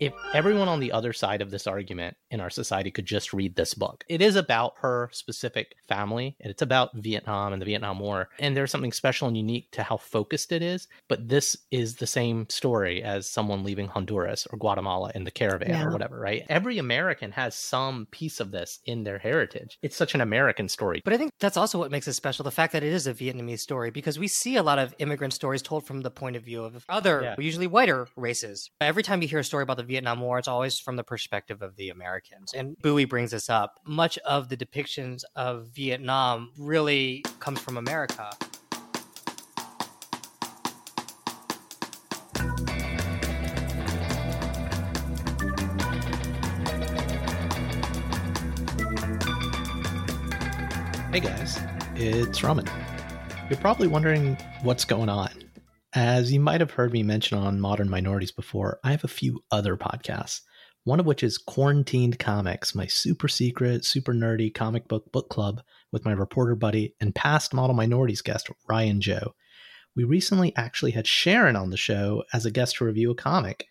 if everyone on the other side of this argument in our society could just read this book, it is about her specific family and it's about Vietnam and the Vietnam War. And there's something special and unique to how focused it is. But this is the same story as someone leaving Honduras or Guatemala in the caravan yeah. or whatever, right? Every American has some piece of this in their heritage. It's such an American story. But I think that's also what makes it special the fact that it is a Vietnamese story because we see a lot of immigrant stories told from the point of view of other, yeah. usually whiter races. Every time you hear a story about the Vietnam War, it's always from the perspective of the Americans. And Bui brings this up. Much of the depictions of Vietnam really comes from America. Hey guys, it's Raman. You're probably wondering what's going on. As you might have heard me mention on Modern Minorities before, I have a few other podcasts, one of which is Quarantined Comics, my super secret, super nerdy comic book book club with my reporter buddy and past Modern Minorities guest, Ryan Joe. We recently actually had Sharon on the show as a guest to review a comic,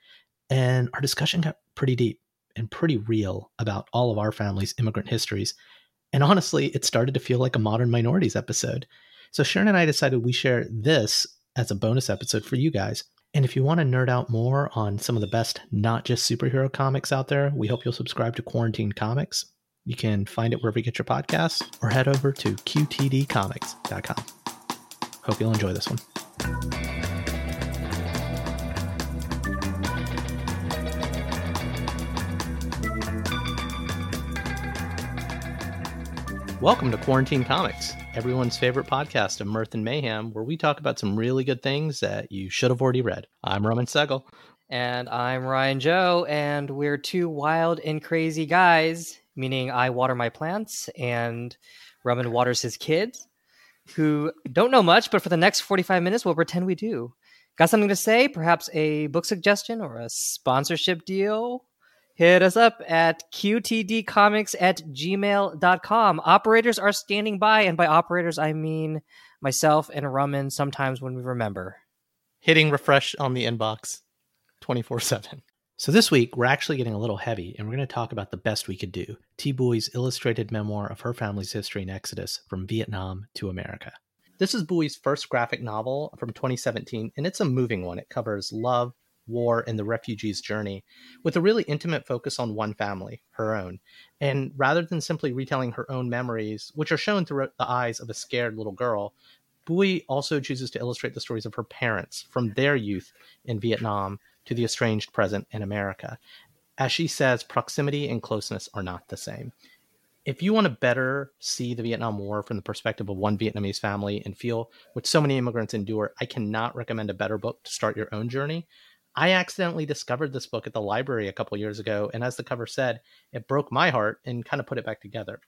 and our discussion got pretty deep and pretty real about all of our family's immigrant histories. And honestly, it started to feel like a Modern Minorities episode. So Sharon and I decided we share this as a bonus episode for you guys. And if you want to nerd out more on some of the best not just superhero comics out there, we hope you'll subscribe to Quarantine Comics. You can find it wherever you get your podcasts or head over to qtdcomics.com. Hope you'll enjoy this one. Welcome to Quarantine Comics everyone's favorite podcast of Mirth and Mayhem, where we talk about some really good things that you should have already read. I'm Raman Sehgal. And I'm Ryan Joe, and we're two wild and crazy guys, meaning I water my plants and Roman waters his kids, who don't know much, but for the next 45 minutes, we'll pretend we do. Got something to say? Perhaps a book suggestion or a sponsorship deal? Hit us up at qtdcomics at gmail.com. Operators are standing by, and by operators, I mean myself and Raman sometimes when we remember. Hitting refresh on the inbox 24 7. So this week, we're actually getting a little heavy, and we're going to talk about the best we could do Thi Bui's illustrated memoir of her family's history and exodus from Vietnam to America. This is Bui's first graphic novel from 2017, and it's a moving one. It covers love, war and the refugee's journey with a really intimate focus on one family, her own. And rather than simply retelling her own memories, which are shown through the eyes of a scared little girl, Bui also chooses to illustrate the stories of her parents from their youth in Vietnam to the estranged present in America. As she says, proximity and closeness are not the same. If you want to better see the Vietnam War from the perspective of one Vietnamese family and feel what so many immigrants endure, I cannot recommend a better book to start your own journey. I accidentally discovered this book at the library a couple years ago, and as the cover said, it broke my heart and kind of put it back together.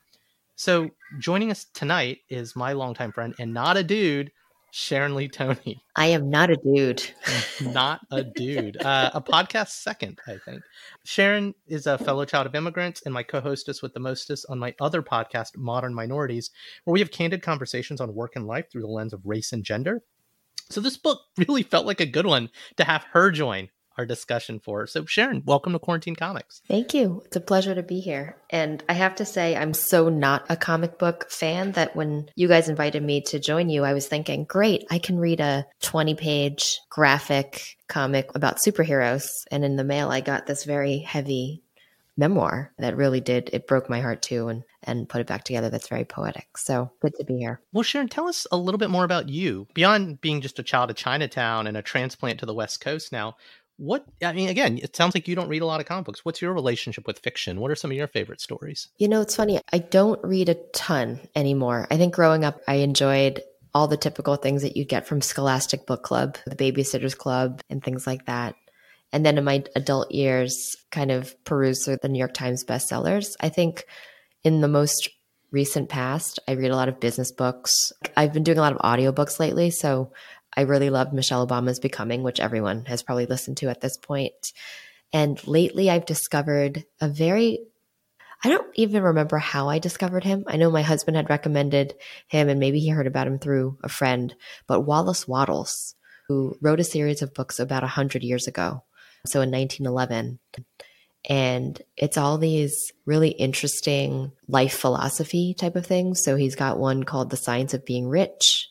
So, joining us tonight is my longtime friend and not a dude, Sharon Lee Thony. I am not a dude. not a dude. Uh, a podcast second, I think. Sharon is a fellow child of immigrants and my co hostess with the mostest on my other podcast, Modern Minorities, where we have candid conversations on work and life through the lens of race and gender. So this book really felt like a good one to have her join our discussion for. So Sharon, welcome to Quarantine Comics. Thank you. It's a pleasure to be here. And I have to say I'm so not a comic book fan that when you guys invited me to join you, I was thinking, great, I can read a 20-page graphic comic about superheroes. And in the mail I got this very heavy memoir that really did it broke my heart too and and put it back together that's very poetic. So good to be here. Well sharon tell us a little bit more about you. Beyond being just a child of chinatown and a transplant to the west coast now what i mean again it sounds like you don't read a lot of comic books. What's your relationship with fiction? What are some of your favorite stories? You know it's funny i don't read a ton anymore. I think growing up i enjoyed all the typical things that you get from scholastic book club the babysitters club and things like that and then in my adult years kind of peruse through the new york times bestsellers i think in the most recent past, I read a lot of business books. I've been doing a lot of audiobooks lately. So I really loved Michelle Obama's Becoming, which everyone has probably listened to at this point. And lately, I've discovered a very I don't even remember how I discovered him. I know my husband had recommended him and maybe he heard about him through a friend, but Wallace Wattles, who wrote a series of books about 100 years ago. So in 1911. And it's all these really interesting life philosophy type of things. So he's got one called The Science of Being Rich.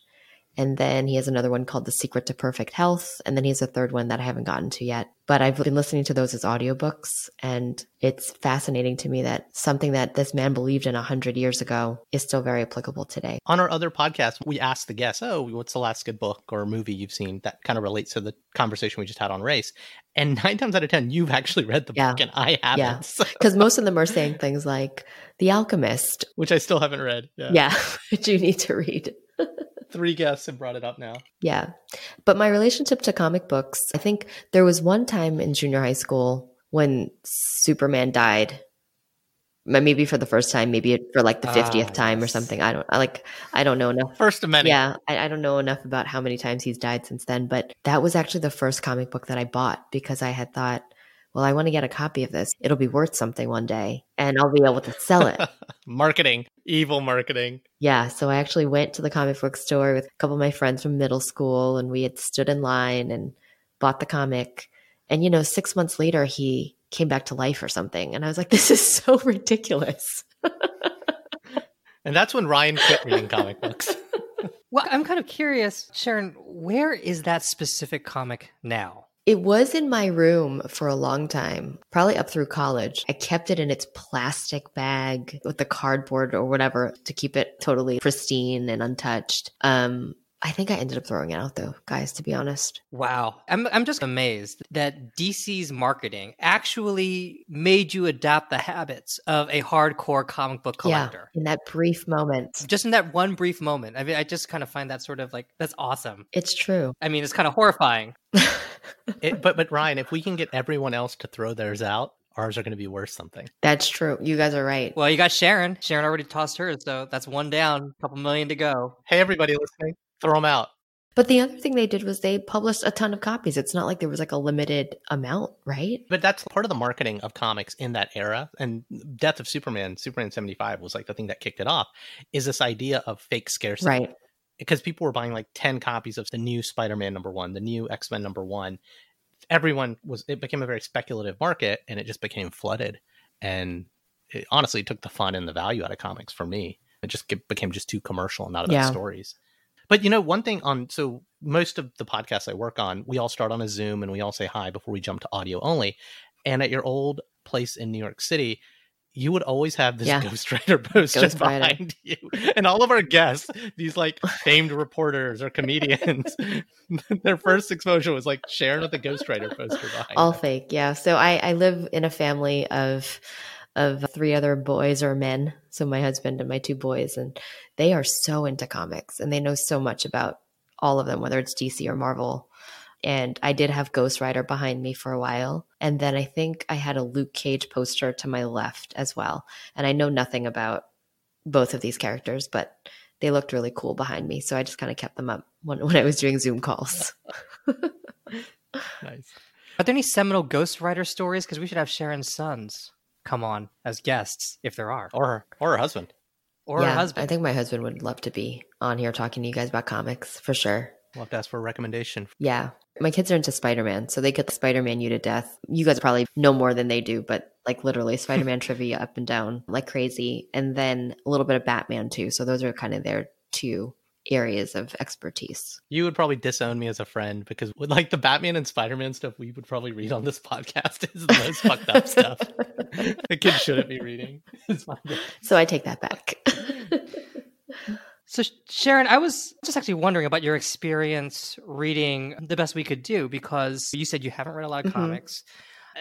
And then he has another one called The Secret to Perfect Health. And then he has a third one that I haven't gotten to yet. But I've been listening to those as audiobooks. And it's fascinating to me that something that this man believed in 100 years ago is still very applicable today. On our other podcast, we asked the guests, Oh, what's the last good book or movie you've seen that kind of relates to the conversation we just had on race? And nine times out of 10, you've actually read the Yeah. book and I haven't. Yeah. So- Because most of them are saying things like The Alchemist. which I still haven't read. Yeah. Yeah, which you need to read. Three guests have brought it up now. Yeah. But my relationship to comic books, I think there was one time in junior high school when Superman died. Maybe for the first time, maybe for like the Ah, 50th time or something. I don't I like I don't know enough. First of many. Yeah, I, I don't know enough about how many times he's died since then, but that was actually the first comic book that I bought because I had thought, well, I want to get a copy of this. It'll be worth something one day and I'll be able to sell it. marketing, evil marketing. Yeah, so I actually went to the comic book store with a couple of my friends from middle school, and we had stood in line and bought the comic. And you know, six months later, he came back to life or something, and I was like, "This is so ridiculous." And that's when Ryan quit reading comic books. Well, I'm kind of curious, Sharon, where is that specific comic now? It was in my room for a long time, probably up through college. I kept it in its plastic bag with the cardboard or whatever to keep it totally pristine and untouched. Um, I think I ended up throwing it out though, guys, to be honest. Wow. I'm, I'm just amazed that DC's marketing actually made you adopt the habits of a hardcore comic book collector. Yeah, in that brief moment. Just in that one brief moment. I mean, I just kind of find that sort of like, that's awesome. It's true. I mean, it's kind of horrifying. It, but but Ryan, if we can get everyone else to throw theirs out, ours are going to be worth something. That's true. You guys are right. Well, you got Sharon. Sharon already tossed hers, so that's one down, a couple million to go. Hey, everybody listening, throw them out. But the other thing they did was they published a ton of copies. It's not like there was like a limited amount, right? But that's part of the marketing of comics in that era. And Death of Superman, Superman 75 was like the thing that kicked it off, is this idea of fake scarcity. Right. Because people were buying like 10 copies of the new Spider Man number one, the new X Men number one. Everyone was, it became a very speculative market and it just became flooded. And it honestly took the fun and the value out of comics for me. It just became just too commercial and not about Yeah. stories. But you know, one thing on so most of the podcasts I work on, we all start on a Zoom and we all say hi before we jump to audio only. And at your old place in New York City, you would always have this Yeah. Ghost Rider poster Ghost Rider. behind you. And all of our guests, these like famed reporters or comedians, their first exposure was like sharing with the Ghost Rider poster behind. All them. fake. Yeah. So I, I live in a family of of three other boys or men. So my husband and my two boys, and they are so into comics and they know so much about all of them, whether it's DC or Marvel. And I did have Ghost Rider behind me for a while. And then I think I had a Luke Cage poster to my left as well. And I know nothing about both of these characters, but they looked really cool behind me. So I just kind of kept them up when, when I was doing Zoom calls. Nice. Are there any seminal Ghost Rider stories? Because we should have Sharon's sons come on as guests if there are, Or her, or her husband. or her husband. I think my husband would love to be on here talking to you guys about comics for sure. We'll have to ask for a recommendation. Yeah. My kids are into Spider Man, so they could Spider Man you to death. You guys probably know more than they do, but like literally Spider Man trivia up and down like crazy. And then a little bit of Batman too. So those are kind of their two areas of expertise. You would probably disown me as a friend because with like the Batman and Spider Man stuff we would probably read on this podcast is the most fucked up stuff. The kids shouldn't be reading. It's my guess. so I take that back. So, Sharon, I was just actually wondering about your experience reading The Best We Could Do because you said you haven't read a lot of Mhm. comics.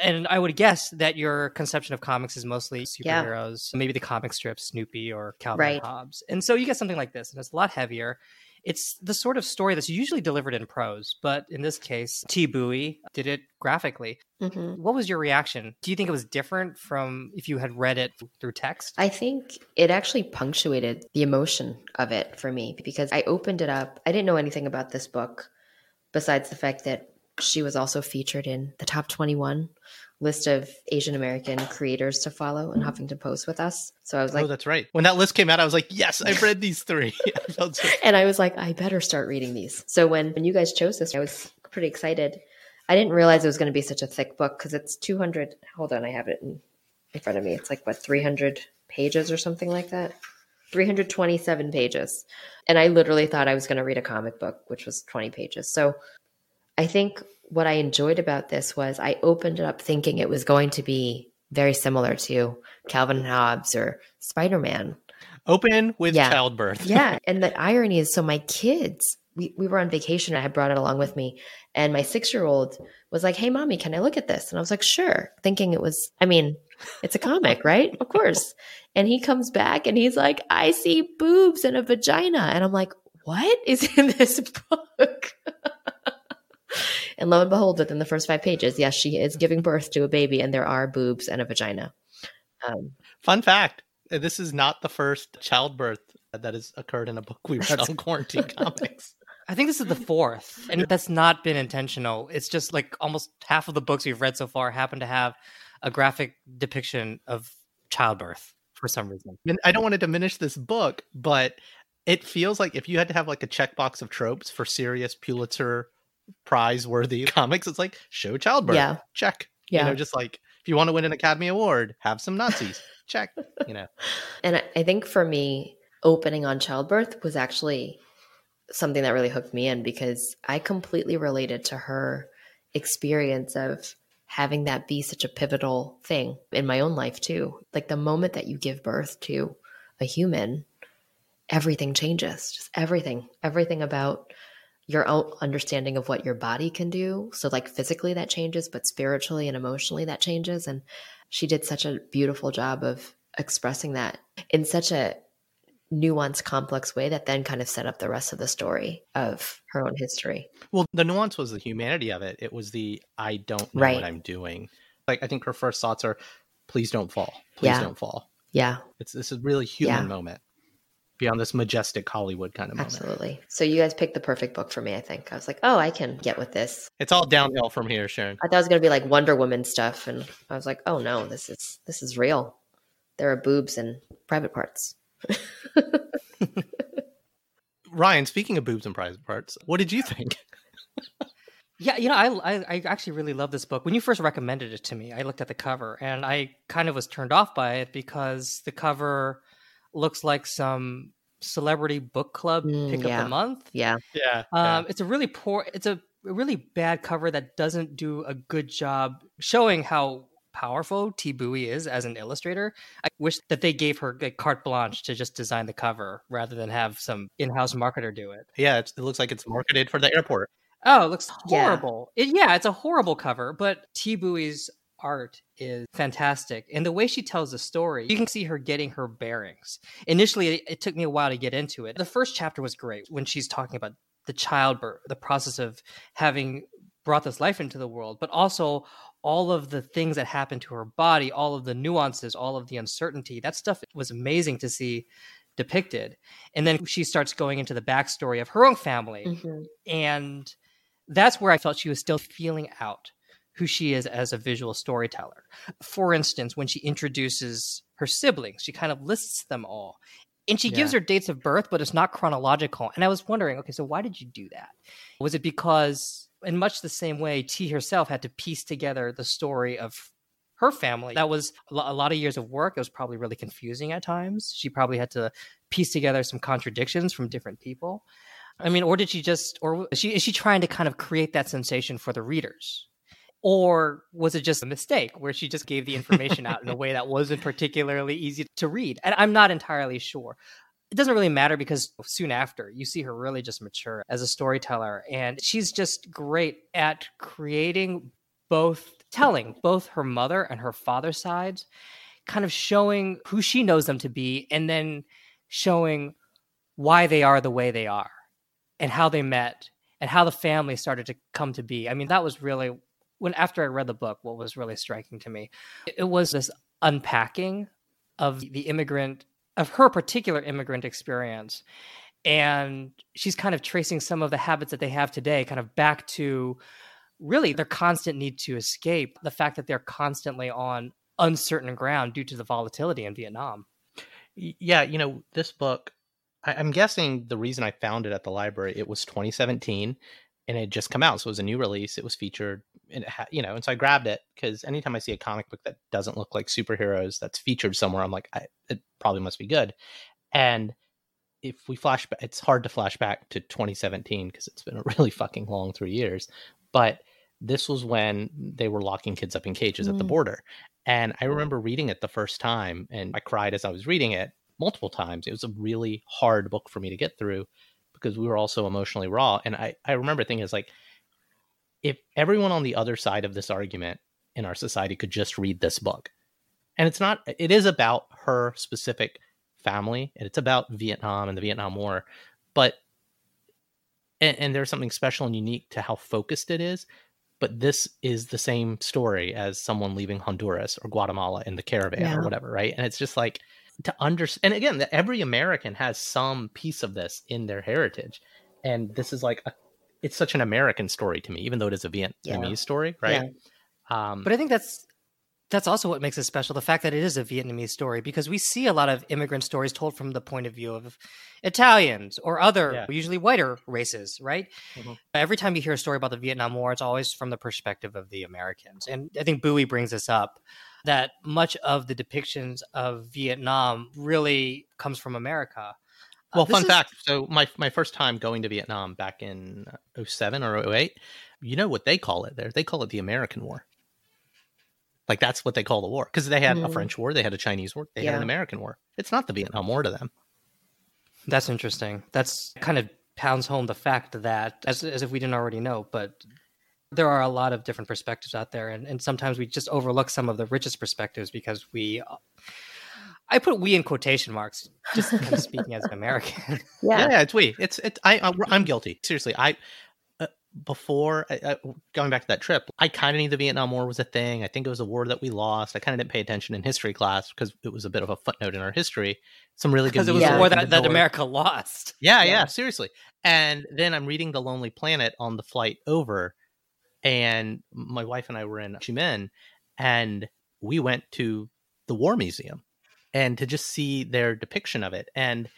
And I would guess that your conception of comics is mostly Yeah. superheroes, maybe the comic strips, Snoopy or Calvin Right. and Hobbes. And so you get something like this, and it's a lot heavier. It's the sort of story that's usually delivered in prose, but in this case, Thi Bui did it graphically. Mm-hmm. What was your reaction? Do you think it was different from if you had read it through text? I think it actually punctuated the emotion of it for me because I opened it up. I didn't know anything about this book besides the fact that she was also featured in the top 21 list of Asian American creators to follow in mm-hmm. Huffington Post with us. So I was oh, like, oh, that's right. When that list came out, I was like, yes, I've read these three. I and I was like, I better start reading these. So when, when you guys chose this, I was pretty excited. I didn't realize it was going to be such a thick book because it's 200. Hold on, I have it in, in front of me. It's like, what, 300 pages or something like that? 327 pages. And I literally thought I was going to read a comic book, which was 20 pages. So I think what I enjoyed about this was I opened it up thinking it was going to be very similar to Calvin and Hobbes or Spider Man. Open with Yeah. childbirth. Yeah. And the irony is so my kids, we, we were on vacation. I had brought it along with me. And my six year old was like, Hey, mommy, can I look at this? And I was like, Sure. Thinking it was, I mean, it's a comic, right? Of course. And he comes back and he's like, I see boobs and a vagina. And I'm like, What is in this book? And lo and behold, within the first five pages, yes, she is giving birth to a baby and there are boobs and a vagina. Um, Fun fact uh, this is not the first childbirth that has occurred in a book we read on Quarantine Comics. I think this is the fourth, and that's not been intentional. It's just like almost half of the books we've read so far happen to have a graphic depiction of childbirth for some reason. And I don't want to diminish this book, but it feels like if you had to have like a checkbox of tropes for serious Pulitzer prize worthy comics, it's like show childbirth. Yeah. Check. yeah. You know, just like if you want to win an Academy Award, have some Nazis. Check. You know. And I- I think for me, opening on childbirth was actually something that really hooked me in because I completely related to her experience of having that be such a pivotal thing in my own life, too. Like the moment that you give birth to a human, everything changes. Just everything, everything about your own understanding of what your body can do. So, like physically, that changes, but spiritually and emotionally, that changes. And she did such a beautiful job of expressing that in such a nuanced, complex way that then kind of set up the rest of the story of her own history. Well, the nuance was the humanity of it. It was the I don't know Right. what I'm doing. Like I think her first thoughts are, please don't fall. Please Yeah. don't fall. Yeah, It's this is really human Yeah. moment. Beyond this majestic Hollywood kind of moment. absolutely. So, you guys picked the perfect book for me, I think. I was like, oh, I can get with this. It's all downhill from here, Sharon. I thought it was going to be like Wonder Woman stuff. And I was like, oh, no, this is, this is real. There are boobs and private parts. Ryan, speaking of boobs and private parts, what did you think? Yeah, you know, I, I I actually really love this book. When you first recommended it to me, I looked at the cover and I kind of was turned off by it because the cover looks like some celebrity book club Mm, pick of yeah. the month. Yeah. Yeah. Um, it's a really poor. It's a really bad cover that doesn't do a good job showing how powerful Thi Bui is as an illustrator. I wish that they gave her like, carte blanche to just design the cover rather than have some in-house marketer do it. yeah, it's, it looks like it's marketed for the airport. Oh, it looks Yeah. horrible. It, yeah, it's a horrible cover, but Thi Bui's art is fantastic. And the way she tells the story, you can see her getting her bearings. Initially, it, it took me a while to get into it. The first chapter was great when she's talking about the childbirth, the process of having brought this life into the world, but also all of the things that happened to her body, all of the nuances, all of the uncertainty. That stuff was amazing to see depicted. And then she starts going into the backstory of her own family Mhm. and that's where I felt she was still feeling out who she is as a visual storyteller. For instance, when she introduces her siblings, she kind of lists them all. And she gives her dates of birth, but it's not chronological. And I was wondering, okay, so why did you do that? Was it because, in much the same way, Thi herself had to piece together the story of her family? That was a a lot of years of work. It was probably really confusing at times. She probably had to piece together some contradictions from different people. I mean, or did she just, or is she, is she trying to kind of create that sensation for the readers? Or was it just a mistake where she just gave the information out in a way that wasn't particularly easy to read? And I'm not entirely sure. It doesn't really matter because soon after you see her really just mature as a storyteller. And she's just great at creating both, telling both her mother and her father's sides, kind of showing who she knows them to be, and then showing why they are the way they are and how they met and how the family started to come to be. I mean, that was really when after I read the book, what was really striking to me, it was this unpacking of the immigrant of her particular immigrant experience. And she's kind of tracing some of the habits that they have today, kind of back to really their constant need to escape, the fact that they're constantly on uncertain ground due to the volatility in Vietnam. Yeah, you know, this book, I, am guessing the reason I found it at the library, it was 2017 and it had just come out. So it was a new release. It was featured, and it you know, and so I grabbed it because anytime I see a comic book that doesn't look like superheroes that's featured somewhere, I'm like, I, it probably must be good. And if we flash back, it's hard to flash back to 2017 because it's been a really fucking long three years. But this was when they were locking kids up in cages mm. at the mm. border. And I remember reading it the first time and I cried as I was reading it multiple times. It was a really hard book for me to get through because we were all so emotionally raw. And I, I remember thinking, it's like, if everyone on the other side of this argument in our society could just read this book, and it's not, it is about her specific family and it's about Vietnam and the Vietnam War, but, and, and there's something special and unique to how focused it is but this is the same story as someone leaving Honduras or Guatemala in the caravan yeah. or whatever, right? And it's just like to understand. And again, every American has some piece of this in their heritage, and this is like a, it's such an American story to me, even though it is a Vietnamese yeah. story, right? Yeah. Um, but I think that's that's also what makes it special the fact that it is a Vietnamese story because we see a lot of immigrant stories told from the point of view of Italians or other, yeah. usually whiter races, right? Mm-hmm. Every time you hear a story about the Vietnam War, it's always from the perspective of the Americans. And I think Bui brings this up that much of the depictions of Vietnam really comes from America. Uh, well, uh, fun is... fact. So my my first time going to Vietnam back in 07 or 08, you know what they call it there? They call it the American War. Like that's what they call the war because they had mm. a French war, they had a Chinese war, they yeah. had an American war. It's not the Vietnam War to them. That's interesting. That's kind of pounds home the fact that, as, as if we didn't already know, but there are a lot of different perspectives out there. And, and sometimes we just overlook some of the richest perspectives because we, I put we in quotation marks, just kind of speaking as an American. Yeah. yeah, it's we. It's, it, I, I'm guilty. Seriously. I, before uh, going back to that trip, I kind of knew the Vietnam War was a thing. I think it was a war that we lost. I kind of didn't pay attention in history class because it was a bit of a footnote in our history. Some really good because it was a war that, that America lost. Yeah, yeah, yeah, seriously. And then I'm reading The Lonely Planet on the flight over, and my wife and I were in Chi Minh, and we went to the War Museum, and to just see their depiction of it, and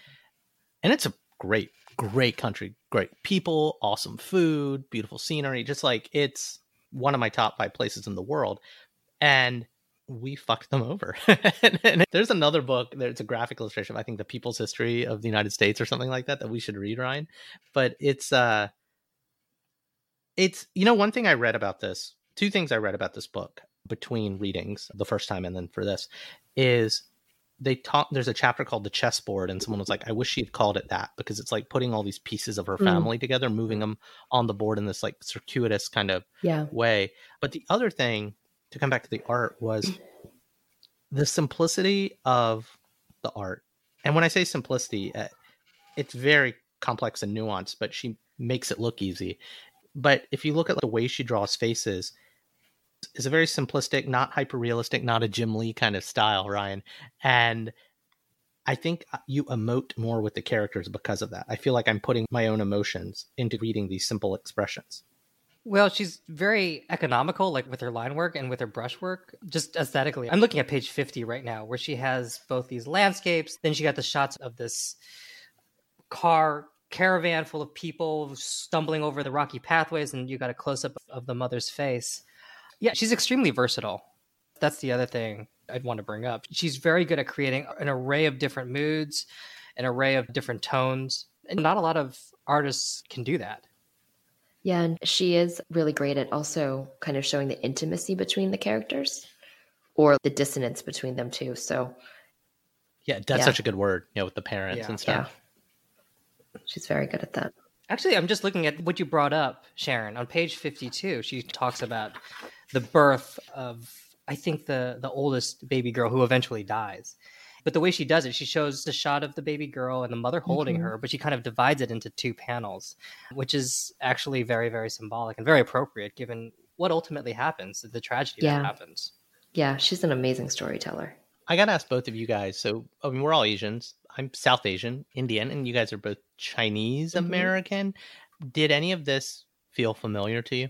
and it's a great great country, great people, awesome food, beautiful scenery. Just like it's one of my top five places in the world. And we fucked them over. and, and there's another book, there's a graphic illustration of, I think, the people's history of the United States or something like that that we should read, Ryan. But it's, uh, it's, you know, one thing I read about this, two things I read about this book between readings the first time and then for this is they talk there's a chapter called the chessboard and someone was like i wish she had called it that because it's like putting all these pieces of her mm. family mm. together moving them on the board in this like circuitous kind of yeah. way but the other thing to come back to the art was the simplicity of the art and when i say simplicity uh, it's very complex and nuanced but she makes it look easy but if you look at the way she draws faces is a very simplistic, not hyper realistic, not a Jim Lee kind of style, Ryan. And I think uh, you emote more with the characters because of that. I feel like I'm putting my own emotions into reading these simple expressions. Well, she's very economical, like with her line work and with her brushwork, just aesthetically. I'm looking at page 50 right now, where she has both these landscapes, then she got the shots of this car caravan full of people stumbling over the rocky pathways, and you got a close up of the mother's face. Yeah, she's extremely versatile. That's the other thing I'd want to bring up. She's very good at creating an array of different moods, an array of different tones. And not a lot of artists can do that. Yeah, and she is really great at also kind of showing the intimacy between the characters or the dissonance between them too. So Yeah, that's yeah. such a good word, you know, with the parents yeah. and stuff. Yeah. She's very good at that. Actually, I'm just looking at what you brought up, Sharon. On page 52, she talks about the birth of I think the the oldest baby girl who eventually dies. But the way she does it, she shows the shot of the baby girl and the mother holding Mhm. her, but she kind of divides it into two panels, which is actually very, very symbolic and very appropriate given what ultimately happens, the tragedy Yeah. that happens. Yeah, she's an amazing storyteller. I gotta ask both of you guys. So, I mean, we're all Asians. I'm South Asian, Indian, and you guys are both Chinese Mhm. American. Did any of this feel familiar to you?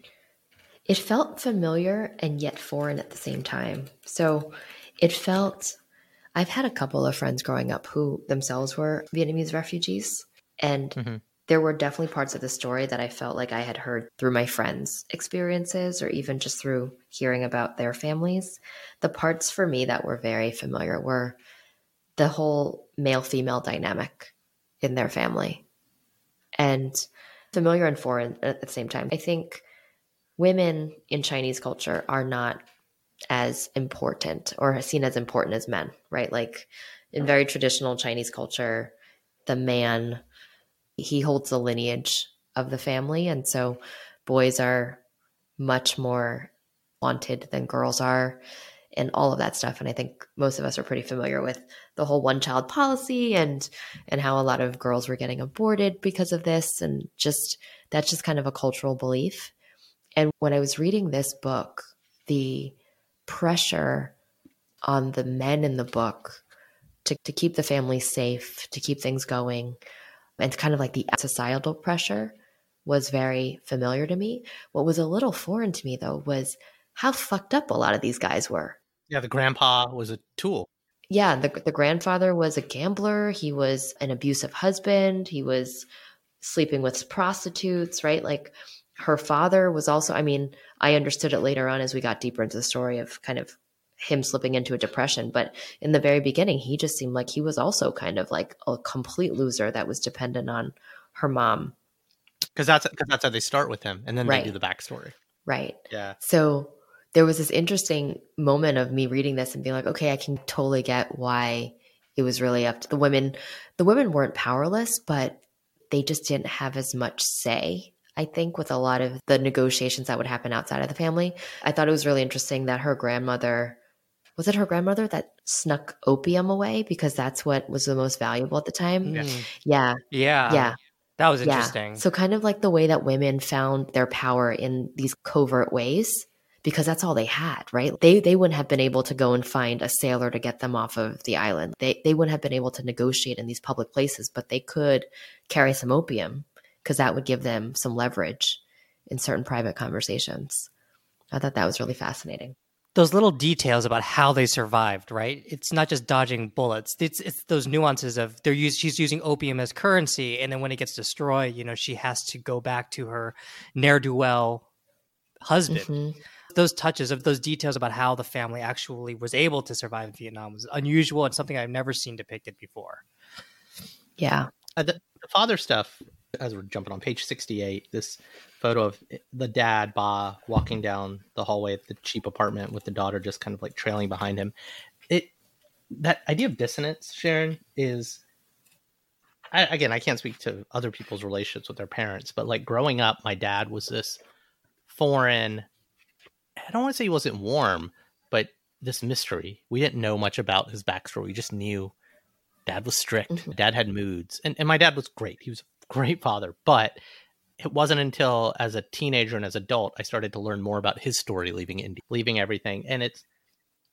It felt familiar and yet foreign at the same time. So it felt, I've had a couple of friends growing up who themselves were Vietnamese refugees. And Mhm. there were definitely parts of the story that I felt like I had heard through my friends' experiences or even just through hearing about their families. The parts for me that were very familiar were the whole male female dynamic in their family and familiar and foreign at the same time. I think women in Chinese culture are not as important or seen as important as men, right? Like in very traditional Chinese culture, the man he holds the lineage of the family and so boys are much more wanted than girls are and all of that stuff and I think most of us are pretty familiar with the whole one child policy and and how a lot of girls were getting aborted because of this and just that's just kind of a cultural belief and when I was reading this book, the pressure on the men in the book to, to keep the family safe, to keep things going, and kind of like the societal pressure was very familiar to me. What was a little foreign to me, though, was how fucked up a lot of these guys were. Yeah, the grandpa was a tool. Yeah, the, the grandfather was a gambler. He was an abusive husband. He was sleeping with prostitutes, right? Like her father was also, I mean, I understood it later on as we got deeper into the story of kind of him slipping into a depression. But in the very beginning, he just seemed like he was also kind of like a complete loser that was dependent on her mom. Because that's because that's how they start with him, and then Right. they do the backstory. Right. Yeah, So there was this interesting moment of me reading this and being like, okay, I can totally get why it was really up to the women. The women weren't powerless, but they just didn't have as much say. I think with a lot of the negotiations that would happen outside of the family, I thought it was really interesting that her grandmother was it her grandmother that snuck opium away because that's what was the most valuable at the time. Yeah. Yeah, yeah. yeah. That was interesting. Yeah. So kind of like the way that women found their power in these covert ways because that's all they had, right? They they wouldn't have been able to go and find a sailor to get them off of the island. They they wouldn't have been able to negotiate in these public places, but they could carry some opium because that would give them some leverage in certain private conversations. I thought that was really fascinating. those little details about how they survived, right? It's not just dodging bullets. It's it's those nuances of they're use, she's using opium as currency, and then when it gets destroyed, you know, she has to go back to her ne'er do well husband. Mhm. Those touches of those details about how the family actually was able to survive in Vietnam was unusual and something I've never seen depicted before. Yeah. Uh, the, the father stuff. As we're jumping on page sixty-eight, this photo of the dad Ba walking down the hallway of the cheap apartment with the daughter just kind of like trailing behind him. It that idea of dissonance, Sharon, is I, again, I can't speak to other people's relationships with their parents, but like growing up, my dad was this foreign. I don't want to say he wasn't warm, but this mystery. We didn't know much about his backstory. We just knew dad was strict. Mhm. Dad had moods, and and my dad was great. He was a great father, but it wasn't until as a teenager and as adult I started to learn more about his story leaving India, leaving everything, and it's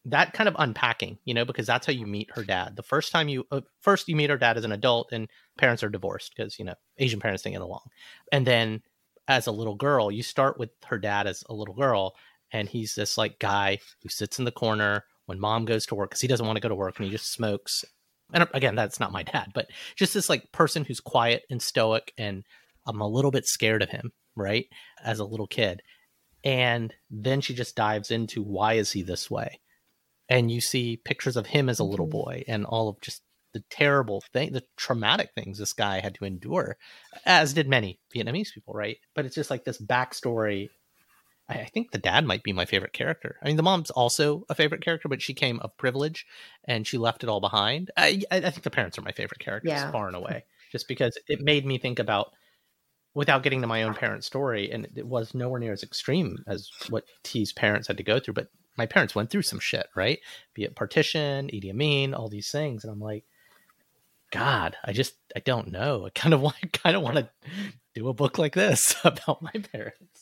that kind of unpacking, you know, because that's how you meet her dad. The first time you uh, first you meet her dad as an adult, and parents are divorced because you know Asian parents don't get along, and then as a little girl, you start with her dad as a little girl, and he's this like guy who sits in the corner when mom goes to work because he doesn't want to go to work and he just smokes. And uh, again, that's not my dad, but just this like person who's quiet and stoic, and I'm a little bit scared of him, right, as a little kid. And then she just dives into why is he this way, and you see pictures of him as a little Mhm. boy and all of just the terrible thing, the traumatic things this guy had to endure, as did many Vietnamese people, right? But it's just like this backstory. I, I think the dad might be my favorite character. I mean, the mom's also a favorite character, but she came of privilege and she left it all behind. I, I I think the parents are my favorite characters Yeah. far and away, just because it made me think about without getting to my own parents' story, and it was nowhere near as extreme as what Thi's parents had to go through, but my parents went through some shit, right? Be it partition, Idi Amin, all these things, and I'm like, God, I just I don't know. I kind of want kind of want to do a book like this about my parents.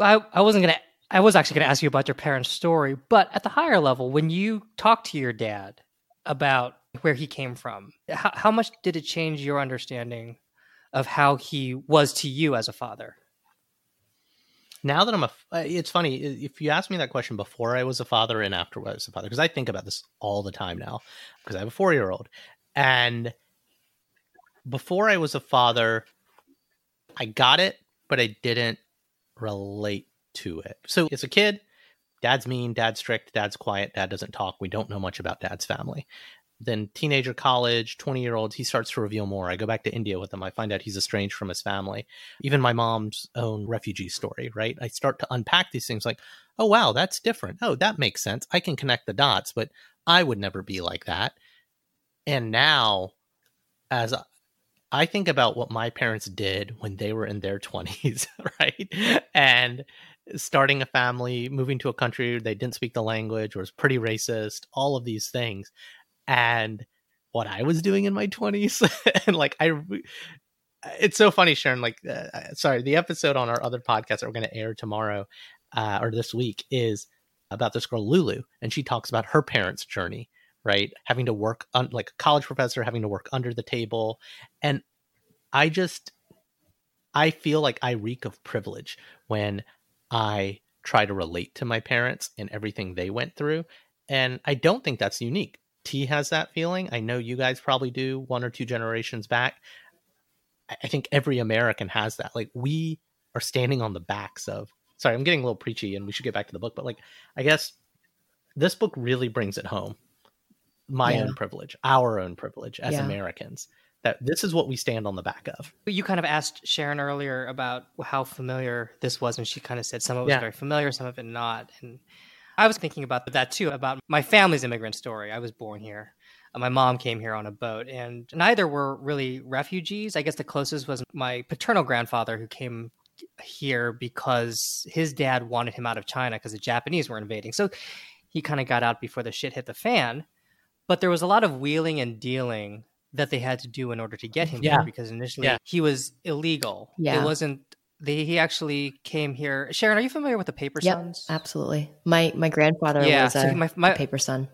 I, I wasn't gonna. I was actually gonna ask you about your parents' story, but at the higher level, when you talk to your dad about where he came from, how, how much did it change your understanding of how he was to you as a father? now that I'm a, uh, it's funny if you ask me that question before I was a father and after I was a father, because I think about this all the time now, because I have a four year old, and before I was a father, I got it, but I didn't relate to it. So as a kid, dad's mean, dad's strict, dad's quiet, dad doesn't talk. We don't know much about dad's family then teenager, college, 20 year olds, he starts to reveal more. I go back to India with him. I find out he's estranged from his family. Even my mom's own refugee story, right? I start to unpack these things like, oh, wow, that's different. Oh, that makes sense. I can connect the dots, but I would never be like that. And now, as I think about what my parents did when they were in their 20s, right? And starting a family, moving to a country they didn't speak the language or was pretty racist, all of these things and what I was doing in my 20s. and like, I, it's so funny, Sharon. Like, uh, uh, sorry, the episode on our other podcast that we're going to air tomorrow uh, or this week is about this girl, Lulu. And she talks about her parents' journey, right? Having to work on, like, a college professor, having to work under the table. And I just, I feel like I reek of privilege when I try to relate to my parents and everything they went through. And I don't think that's unique Thi has that feeling. I know you guys probably do one or two generations back. I think every American has that. Like we are standing on the backs of sorry, I'm getting a little preachy and we should get back to the book, but like I guess this book really brings it home. My yeah. own privilege, our own privilege as yeah. Americans. That this is what we stand on the back of. You kind of asked Sharon earlier about how familiar this was, and she kind of said some of it was yeah. very familiar, some of it not. And I was thinking about that too, about my family's immigrant story. I was born here. Uh, my mom came here on a boat, and neither were really refugees. I guess the closest was my paternal grandfather who came here because his dad wanted him out of China because the Japanese were invading. So he kind of got out before the shit hit the fan. But there was a lot of wheeling and dealing that they had to do in order to get him yeah. here because initially yeah. he was illegal. Yeah. It wasn't they, he actually came here. Sharon, are you familiar with the Paper yep, Sons? Absolutely. My my grandfather yeah, was a, my, my, a Paper Son.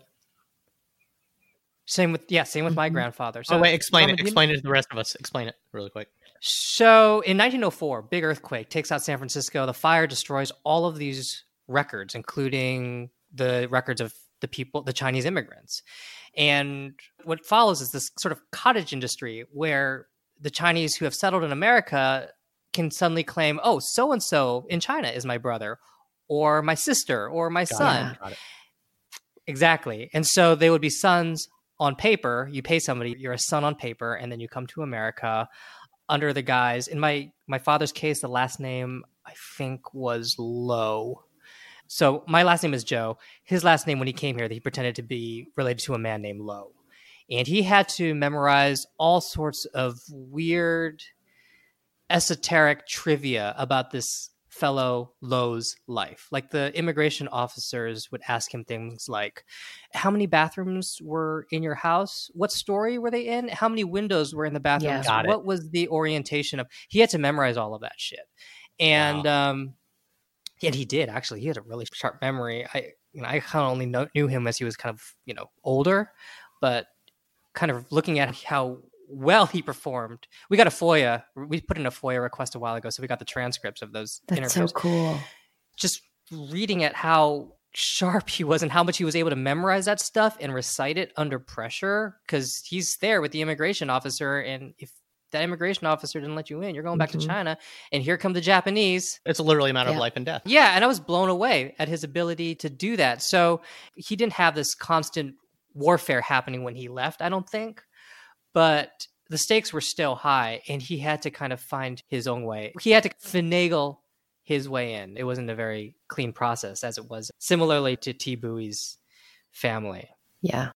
Same with yeah, same with mm-hmm. my grandfather. So oh wait, explain it. Explain it to the rest of us. Explain it really quick. So in 1904, big earthquake takes out San Francisco. The fire destroys all of these records, including the records of the people, the Chinese immigrants. And what follows is this sort of cottage industry where the Chinese who have settled in America can suddenly claim, oh, so and so in China is my brother or my sister or my Got son. It. Exactly. And so they would be sons on paper. You pay somebody, you're a son on paper, and then you come to America under the guise. In my my father's case, the last name I think was Lowe. So my last name is Joe. His last name when he came here, he pretended to be related to a man named Lowe. And he had to memorize all sorts of weird esoteric trivia about this fellow Lowe's life. Like the immigration officers would ask him things like, How many bathrooms were in your house? What story were they in? How many windows were in the bathrooms? Yeah, what was the orientation of? He had to memorize all of that shit. And, wow. um, and he did actually. He had a really sharp memory. I, you know, I kind of only know, knew him as he was kind of, you know, older, but kind of looking at how well he performed. We got a FOIA. We put in a FOIA request a while ago, so we got the transcripts of those That's interviews. so cool. Just reading at how sharp he was and how much he was able to memorize that stuff and recite it under pressure because he's there with the immigration officer and if that immigration officer didn't let you in you're going back mm-hmm. to china and here come the japanese it's literally a matter yeah. of life and death yeah and i was blown away at his ability to do that so he didn't have this constant warfare happening when he left i don't think but the stakes were still high and he had to kind of find his own way. He had to finagle his way in. It wasn't a very clean process as it was similarly to Thi Bui's family. Yeah.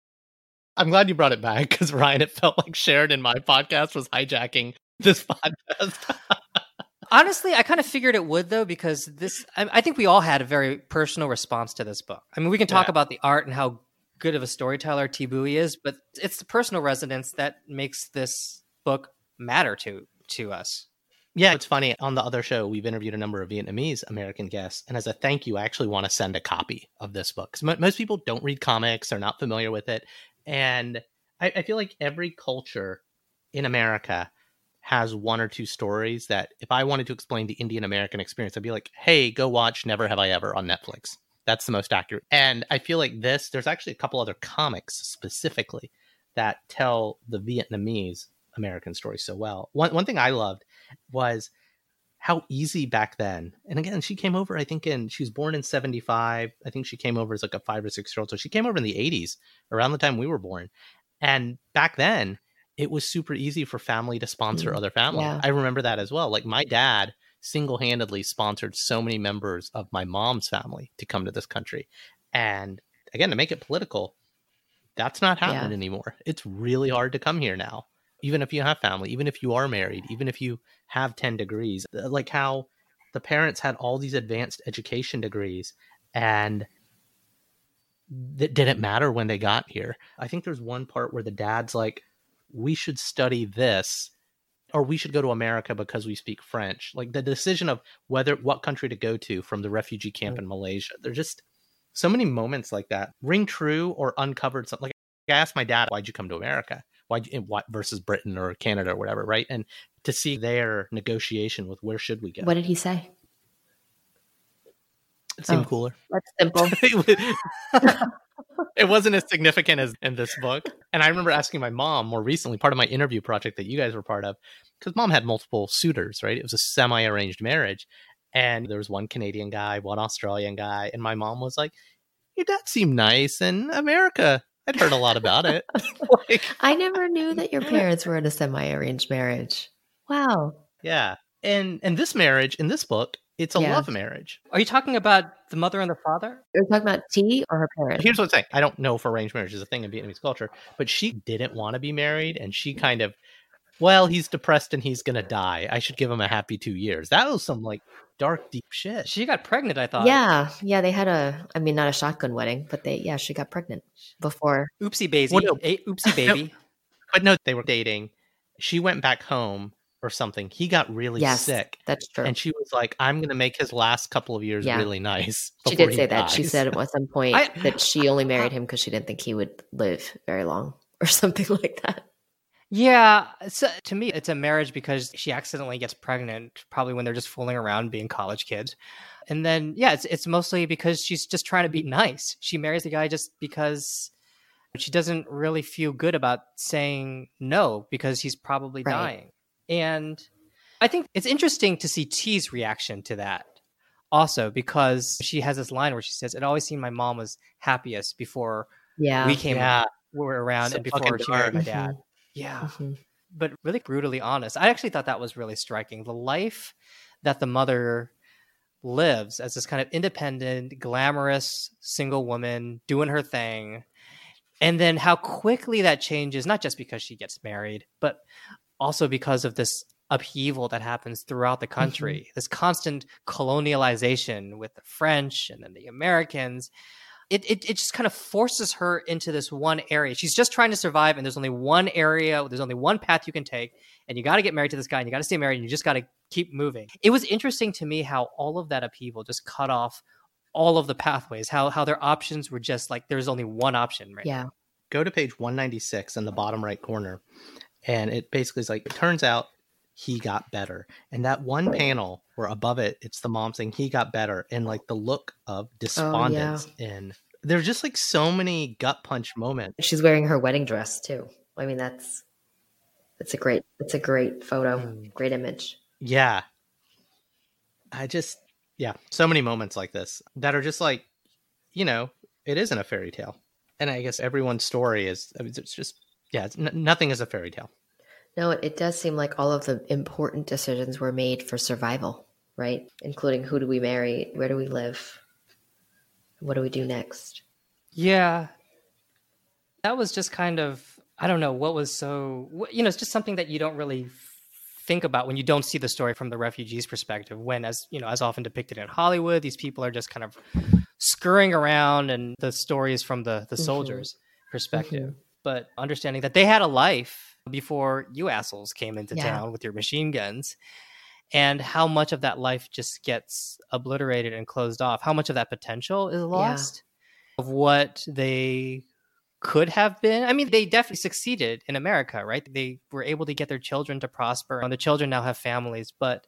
I'm glad you brought it back because Ryan, it felt like Sharon in my podcast was hijacking this podcast. Honestly, I kind of figured it would though, because this, I, I, think we all had a very personal response to this book. I mean, we can talk yeah. about the art and how good of a storyteller Thi Bui is, but it's the personal resonance that makes this book matter to to us. Yeah, it's funny. On the other show, we've interviewed a number of Vietnamese American guests, and as a thank you, I actually want to send a copy of this book because m- most people don't read comics; they're not familiar with it, and I, I feel like every culture in America has one or two stories that if I wanted to explain the Indian American experience, I'd be like, hey, go watch Never Have I Ever on Netflix. That's the most accurate. And I feel like this, there's actually a couple other comics specifically that tell the Vietnamese American story so well. One one thing I loved was how easy back then. And again, she came over, I think in she was born in 75. I think she came over as like a five or six year old. So she came over in the 80s, around the time we were born. And back then, it was super easy for family to sponsor mm, other family. Yeah. I remember that as well. Like my dad single handedly sponsored so many members of my mom's family to come to this country. And again, to make it political, that's not happening yeah. anymore. It's really hard to come here now, even if you have family, even if you are married, even if you have 10 degrees. Uh, like how the parents had all these advanced education degrees and that didn't matter when they got here. I think there's one part where the dad's like, we should study this or we should go to America because we speak French. Like the decision of whether what country to go to from the refugee camp in Malaysia. There's just so many moments like that ring true or uncovered something. Like I asked my dad, "Why'd you come to America? Why what versus Britain or Canada or whatever?" Right, and to see their negotiation with where should we go. What did he say? It seemed oh, cooler. That's simple. it wasn't as significant as in this book. And I remember asking my mom more recently, part of my interview project that you guys were part of, because mom had multiple suitors, right? It was a semi arranged marriage. And there was one Canadian guy, one Australian guy. And my mom was like, Your dad seemed nice. And America, I'd heard a lot about it. like, I never knew that your parents were in a semi arranged marriage. Wow. Yeah. And and this marriage in this book it's a yeah. love marriage. Are you talking about the mother and the father? Are you talking about Thi or her parents? Here's what I'm saying. I don't know if arranged marriage is a thing in Vietnamese culture, but she didn't want to be married and she kind of well, he's depressed and he's gonna die. I should give him a happy two years. That was some like dark, deep shit. She got pregnant, I thought. Yeah. Yeah, they had a I mean not a shotgun wedding, but they yeah, she got pregnant before. Oopsie baby. Well, no. Oopsie baby. no, but no, they were dating. She went back home or something. He got really yes, sick. That's true. And she was like, I'm going to make his last couple of years yeah. really nice. She did say that. She said at some point I, that she only married him because she didn't think he would live very long or something like that. Yeah, so to me, it's a marriage because she accidentally gets pregnant, probably when they're just fooling around being college kids. And then, yeah, it's it's mostly because she's just trying to be nice. She marries the guy just because she doesn't really feel good about saying no because he's probably right. dying. And I think it's interesting to see Thi's reaction to that also because she has this line where she says, It always seemed my mom was happiest before yeah. we came yeah. were around so and before she married my dad. Yeah. Mm-hmm. But really brutally honest. I actually thought that was really striking. The life that the mother lives as this kind of independent, glamorous single woman doing her thing. And then how quickly that changes, not just because she gets married, but also because of this upheaval that happens throughout the country, mm-hmm. this constant colonialization with the French and then the Americans. It, it, it just kind of forces her into this one area. She's just trying to survive, and there's only one area, there's only one path you can take, and you got to get married to this guy, and you got to stay married, and you just got to keep moving. It was interesting to me how all of that upheaval just cut off all of the pathways, how how their options were just like there's only one option right yeah. Now. Go to page 196 in the bottom right corner and it basically is like it turns out he got better and that one panel where above it it's the mom saying he got better and like the look of despondence oh, yeah. and there's just like so many gut punch moments she's wearing her wedding dress too i mean that's it's a great it's a great photo mm. great image yeah i just yeah so many moments like this that are just like you know it isn't a fairy tale and i guess everyone's story is I mean, it's just yeah, n- nothing is a fairy tale. No, it does seem like all of the important decisions were made for survival, right? Including who do we marry, where do we live, what do we do next? Yeah, that was just kind of I don't know what was so you know it's just something that you don't really think about when you don't see the story from the refugees perspective when as you know as often depicted in hollywood these people are just kind of scurrying around and the story is from the the Mhm. soldiers perspective Mhm. but understanding that they had a life before you assholes came into Yeah. town with your machine guns and how much of that life just gets obliterated and closed off? How much of that potential is lost of what they could have been? I mean they definitely succeeded in america right? They were able to get their children to prosper and the children now have families but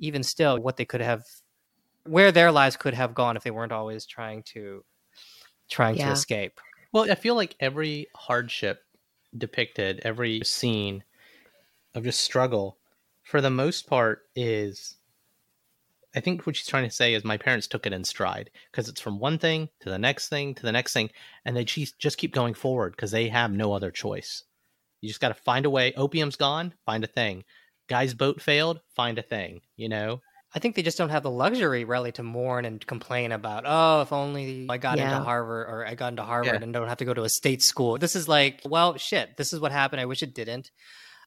even still what they could have where their lives could have gone if they weren't always trying to trying to escape. Well, I feel like every hardship depicted, every scene of just struggle, for the most part, is. I think what she's trying to say is my parents took it in stride because it's from one thing to the next thing to the next thing, and they just keep going forward because they have no other choice. You just got to find a way. Opium's gone, find a thing. Guy's boat failed, find a thing. You know, I think they just don't have the luxury really to mourn and complain about, oh, if only I got Yeah. into Harvard or I got into Harvard Yeah. and don't have to go to a state school. This is like, well, shit, this is what happened. I wish it didn't.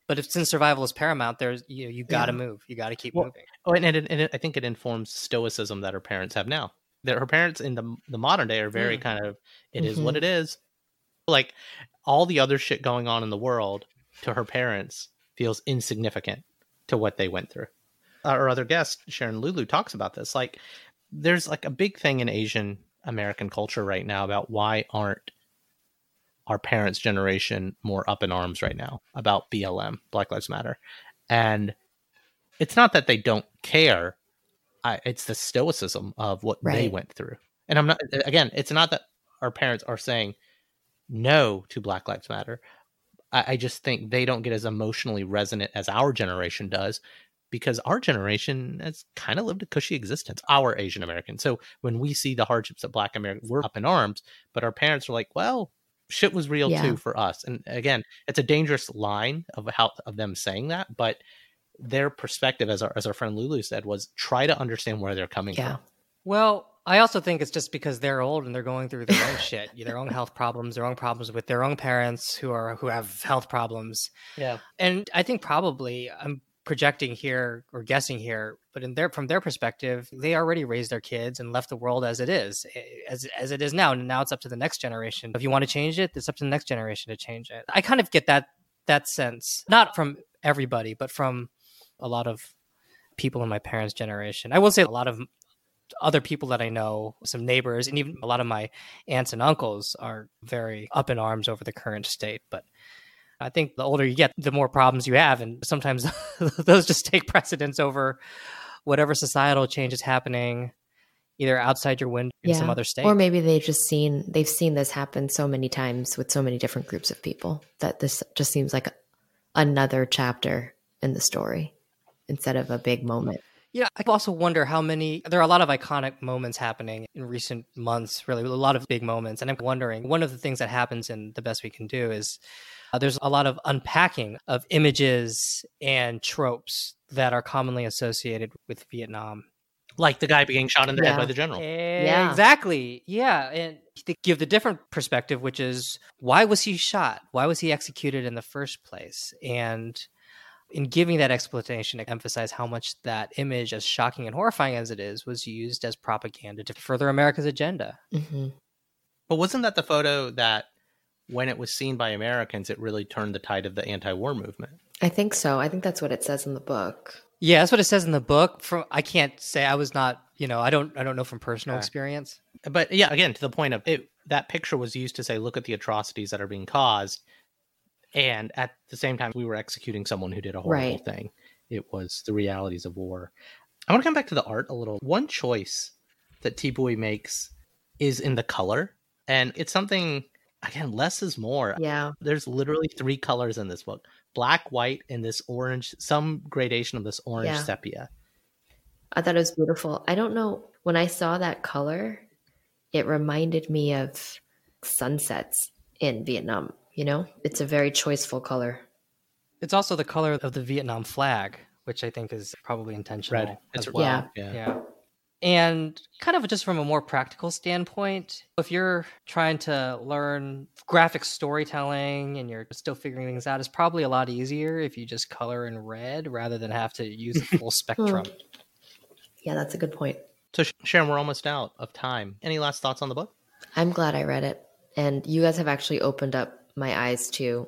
But if since survival is paramount, there's you know, you got to Yeah. move. You got to keep Well, moving. Oh, and, and, and it, I think it informs stoicism that her parents have now. That her parents in the the modern day are very Mm. kind of it is what Mhm. it is. Like all the other shit going on in the world to her parents feels insignificant to what they went through. Uh, our other guest Sharon Lulu talks about this. Like there's like a big thing in Asian American culture right now about why aren't our parents' generation more up in arms right now about BLM, Black Lives Matter, and it's not that they don't care. I, it's the stoicism of what they went through. And I'm not, again, it's not that our parents are saying no to Black Lives Matter. I, I just think they don't get as emotionally resonant as our generation does because our generation has kind of lived a cushy existence, our Asian American. So when we see the hardships of Black Americans, we're up in arms, but our parents are like, well, shit was real Yeah. too for us. And again, it's a dangerous line of how of them saying that, but their perspective, as our as our friend Lulu said, was try to understand where they're coming Yeah. from. Well, I also think it's just because they're old and they're going through their own shit, their own health problems, their own problems with their own parents who are who have health problems. Yeah. And I think probably I'm projecting here or guessing here, but in their from their perspective, they already raised their kids and left the world as it is, eh, as as it is now. And now it's up to the next generation. If you want to change it, it's up to the next generation to change it. I kind of get that that sense, not from everybody, but from a lot of people in my parents' generation. I will say a lot of other people that I know, some neighbors, and even a lot of my aunts and uncles are very up in arms over the current state. But I think the older you get, the more problems you have. And sometimes those just take precedence over whatever societal change is happening either outside your window in some other state. Or maybe they've just seen they've seen this happen so many times with so many different groups of people that this just seems like another chapter in the story instead of a big moment. Yeah, I also wonder how many. There are a lot of iconic moments happening in recent months, really, a lot of big moments. And I'm wondering, one of the things that happens in The Best We Can Do is uh, there's a lot of unpacking of images and tropes that are commonly associated with Vietnam. Like the guy being shot in the head by the general. Yeah. Exactly. Yeah. And they give the different perspective, which is why was he shot? Why was he executed in the first place? And in giving that explanation, to emphasize how much that image, as shocking and horrifying as it is, was used as propaganda to further America's agenda. hmm But wasn't that the photo that when it was seen by Americans, it really turned the tide of the anti-war movement? I think so. I think that's what it says in the book. Yeah, that's what it says in the book. From I can't say I was not, you know, I don't, I don't know from personal Okay. experience. But yeah, again, to the point of it, that picture was used to say, look at the atrocities that are being caused. And at the same time, we were executing someone who did a horrible Right. thing. It was the realities of war. I want to come back to the art a little. One choice that Thi Bui makes is in the color. And it's something, again, less is more. Yeah. There's literally three colors in this book black, white, and this orange, some gradation of this orange Yeah. sepia. I thought it was beautiful. I don't know. When I saw that color, it reminded me of sunsets in Vietnam. You know, it's a very choiceful color. It's also the color of the Vietnam flag, which I think is probably intentional Red. It's as well. Yeah. Yeah. yeah. And kind of just from a more practical standpoint, if you're trying to learn graphic storytelling and you're still figuring things out, it's probably a lot easier if you just color in red rather than have to use the full hmm. spectrum. Yeah, that's a good point. So, Sharon, we're almost out of time. Any last thoughts on the book? I'm glad I read it. And you guys have actually opened up my eyes to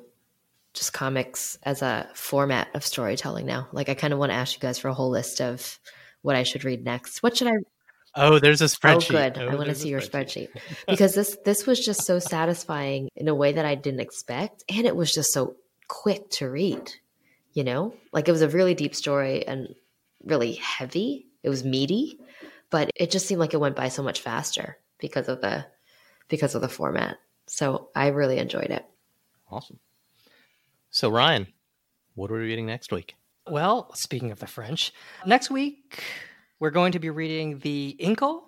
just comics as a format of storytelling now. Like, I kind of want to ask you guys for a whole list of what I should read next. What should I? Oh, there's a oh, spreadsheet. Oh, good. Oh, I want to see your spreadsheet because this this was just so satisfying in a way that I didn't expect, and it was just so quick to read. You know, like it was a really deep story and really heavy. It was meaty, but it just seemed like it went by so much faster because of the because of the format. So I really enjoyed it. Awesome. So, Ryan, what are we reading next week? Well, speaking of the French, next week we're going to be reading The Incal,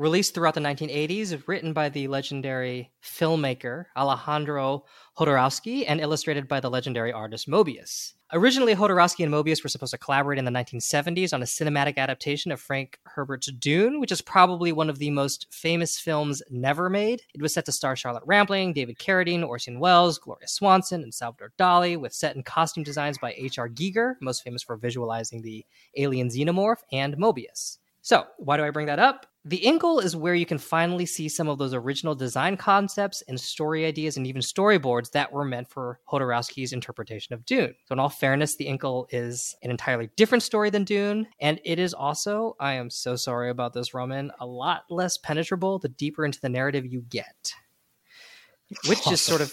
released throughout the 1980s, written by the legendary filmmaker Alejandro Jodorowsky and illustrated by the legendary artist Moebius. Originally, Jodorowsky and Moebius were supposed to collaborate in the 1970s on a cinematic adaptation of Frank Herbert's Dune, which is probably one of the most famous films never made. It was set to star Charlotte Rampling, David Carradine, Orson Welles, Gloria Swanson, and Salvador Dali, with set and costume designs by H.R. Giger, most famous for visualizing the alien xenomorph, and Moebius. So, why do I bring that up? The Incal is where you can finally see some of those original design concepts and story ideas and even storyboards that were meant for Jodorowsky's interpretation of Dune. So, in all fairness, The Incal is an entirely different story than Dune, and it is also, I am so sorry about this, Raman, a lot less penetrable the deeper into the narrative you get. Which is sort of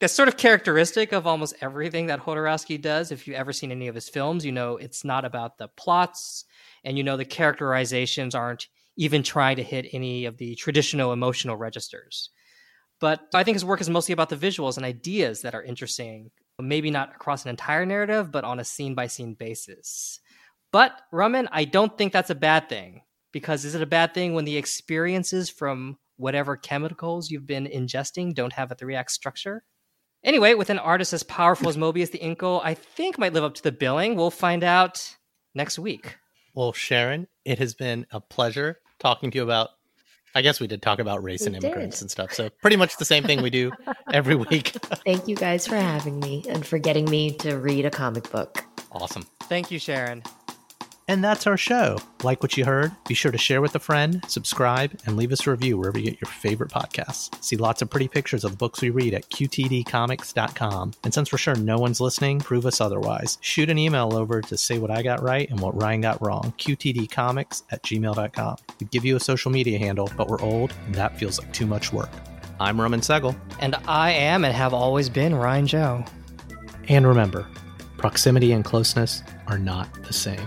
that's sort of characteristic of almost everything that Jodorowsky does. If you've ever seen any of his films, you know it's not about the plots and you know the characterizations aren't even trying to hit any of the traditional emotional registers. But I think his work is mostly about the visuals and ideas that are interesting, maybe not across an entire narrative, but on a scene by scene basis. But, Raman, I don't think that's a bad thing. Because is it a bad thing when the experiences from whatever chemicals you've been ingesting don't have a three act structure? Anyway, with an artist as powerful as Moebius the Incal, I think might live up to the billing. We'll find out next week. Well, Sharon, it has been a pleasure talking to you about. I guess we did talk about race We and immigrants did. and stuff. So, pretty much the same thing we do every week. Thank you guys for having me and for getting me to read a comic book. awesome. Thank you, Sharon. And that's our show. Like what you heard? Be sure to share with a friend, subscribe, and leave us a review wherever you get your favorite podcasts. See lots of pretty pictures of the books we read at qtdcomics.com. And since we're sure no one's listening, prove us otherwise. Shoot an email over to say what I got right and what Ryan got wrong. qtdcomics at gmail.com. We give you a social media handle, but we're old, and that feels like too much work. I'm Raman Sehgal. And I am and have always been Ryan Joe. And remember, proximity and closeness are not the same.